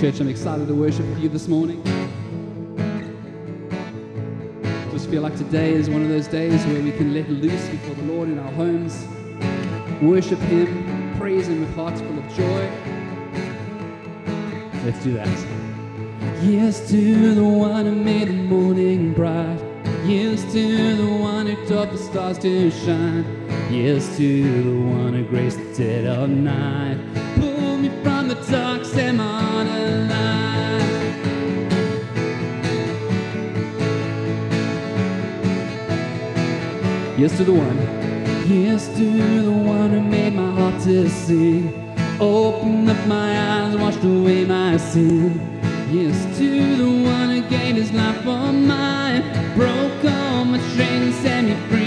Church, I'm excited to worship with you this morning. Just feel like today is one of those days where we can let loose before the Lord in our homes, worship Him, praise Him with hearts full of joy. Let's do that. Yes to the one who made the morning bright. Yes to the one who taught the stars to shine. Yes to the one who graced the dead of night. Yes to the one. Yes to the one who made my heart to sing. Opened up my eyes, washed away my sin. Yes to the one who gave his life for mine. Broke all my chains, set me free,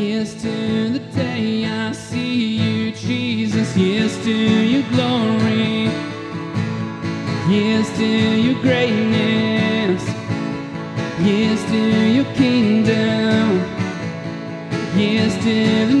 Yes to the day I see you, Jesus. Yes to your glory. Yes to your greatness. Yes to your kingdom. Yes to the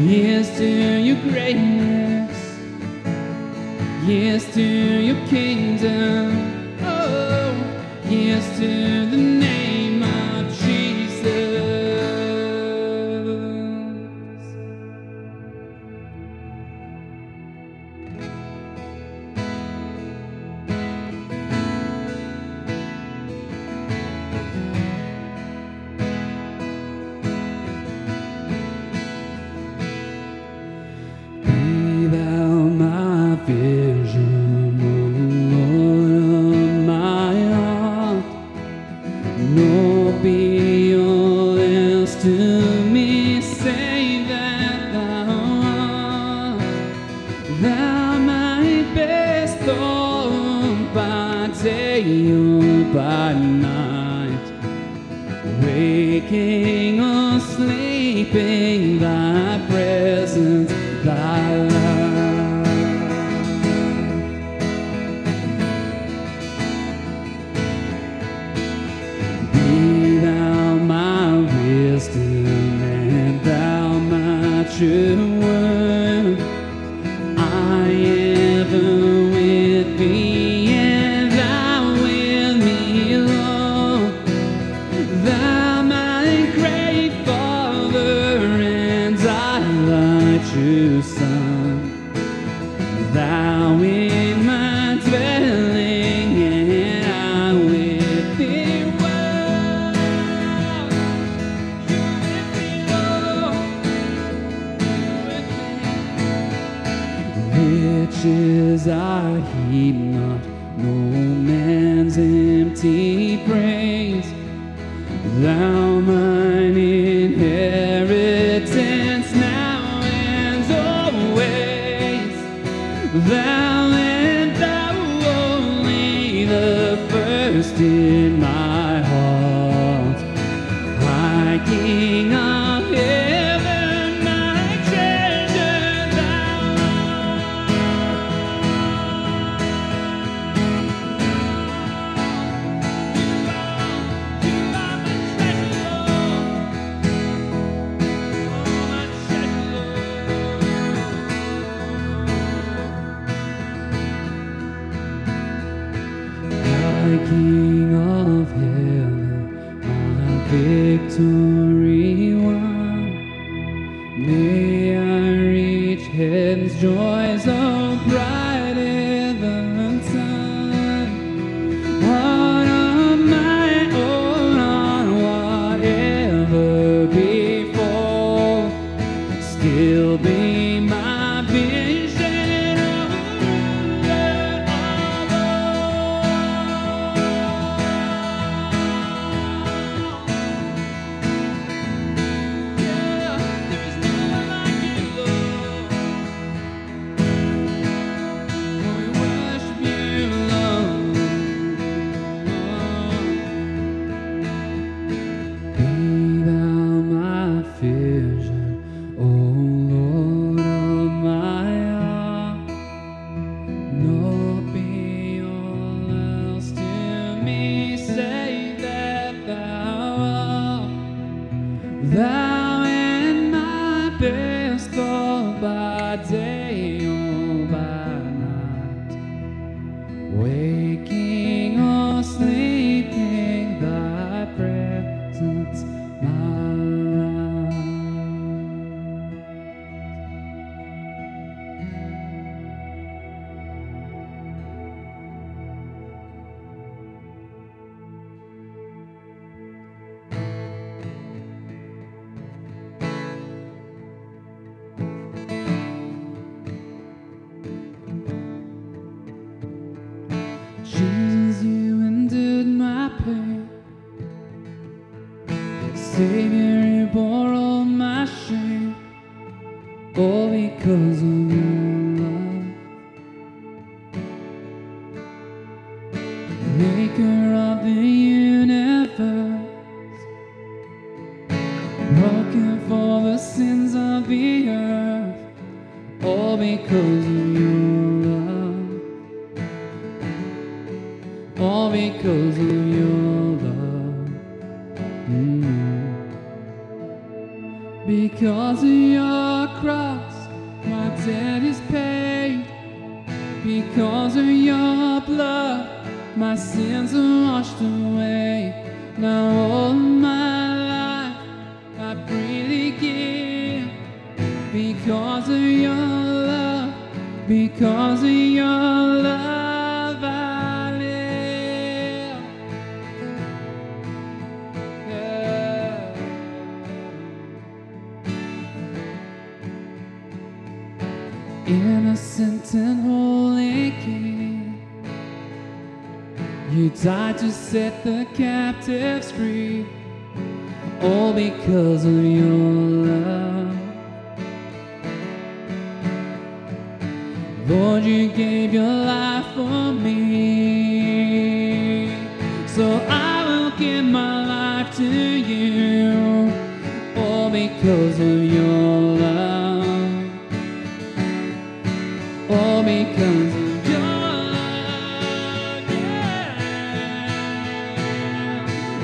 Yes to your greatness. Yes to your kingdom. Oh, yes to 学问。Heed not no man's empty praise. Thou That your love. Mm. Because of your cross, my debt is paid. Because of your blood, my sins are washed away. Now all my life I freely give because of your love, because of your love. innocent and holy King. You died to set the captives free, all because of your love. Lord, you gave your life for me.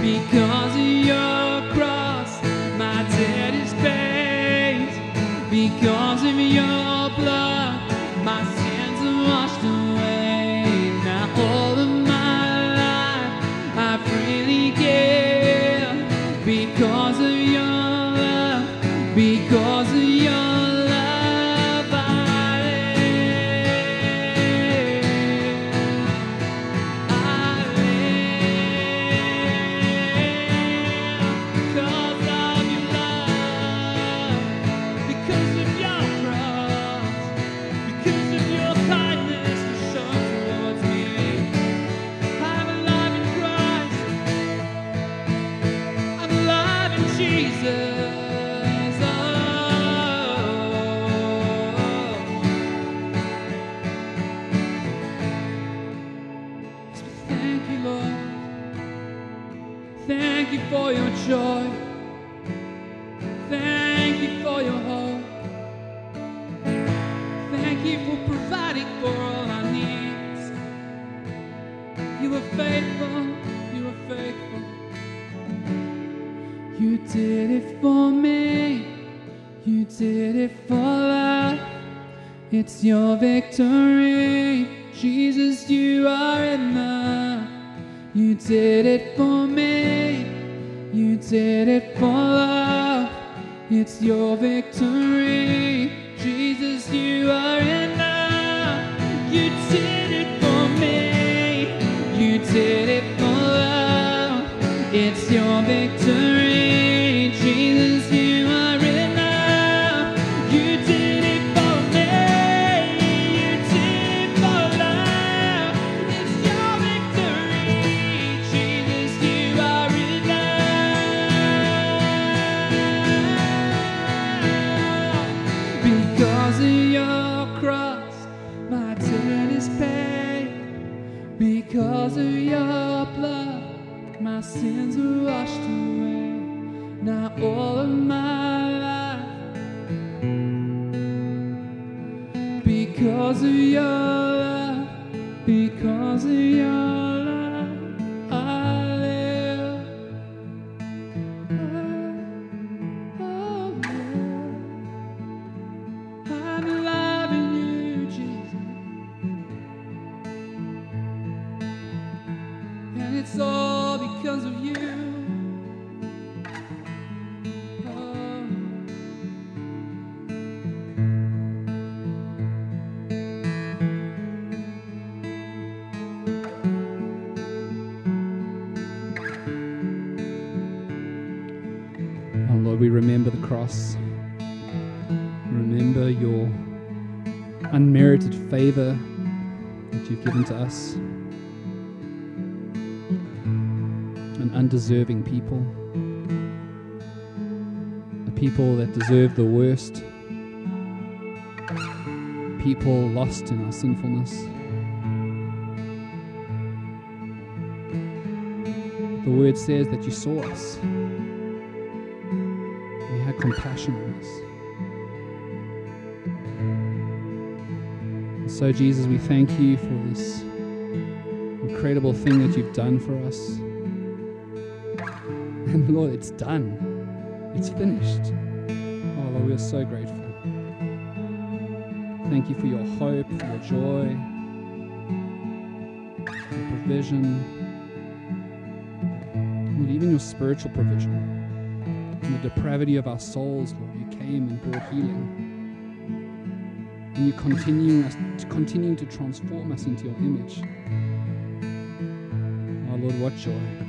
Because of your cross, my debt is paid. Because of your blood, You are faithful. You are faithful. You did it for me. You did it for life. It's your victory. Jesus, you are enough. You did it for me. You did it for love. It's your victory. Jesus, you are enough. Because of your Oh Lord, we remember the cross. Remember your unmerited favor that you've given to us. An undeserving people. A people that deserve the worst. People lost in our sinfulness. The word says that you saw us. Compassion on us. And so, Jesus, we thank you for this incredible thing that you've done for us. And Lord, it's done. It's finished. Oh, Lord, we are so grateful. Thank you for your hope, for your joy, your provision, Lord, even your spiritual provision. The depravity of our souls, Lord, you came and brought healing. And you continue us continuing to transform us into your image. Oh Lord, what joy.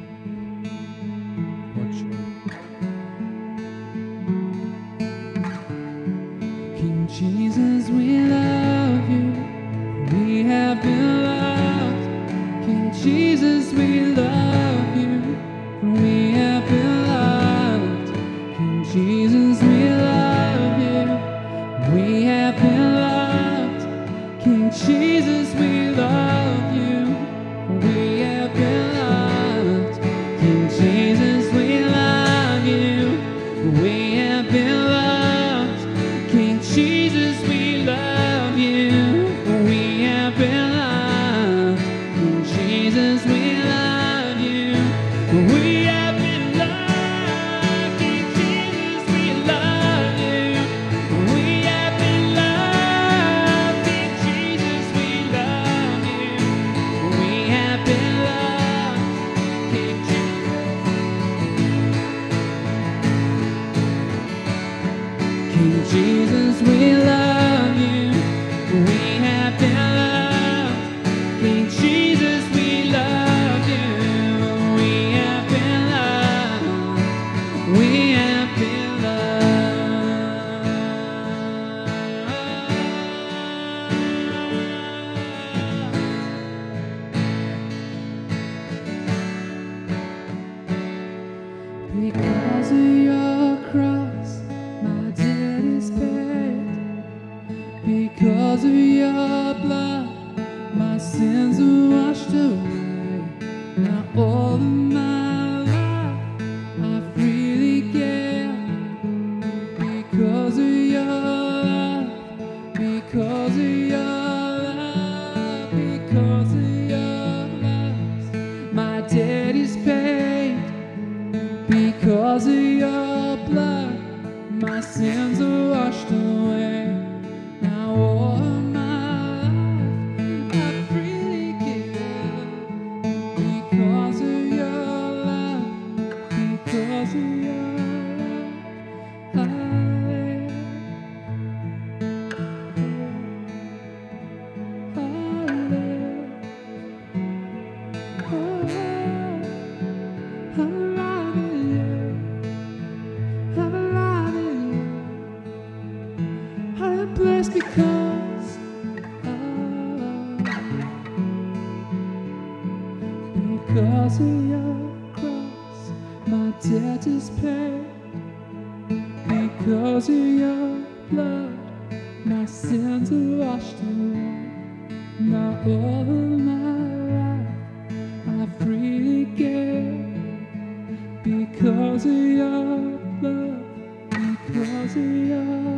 Because of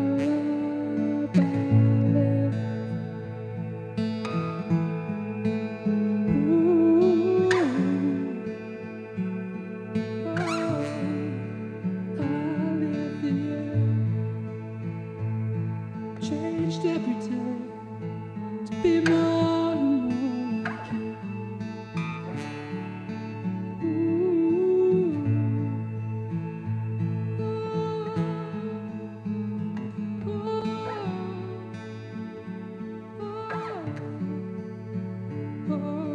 Oh.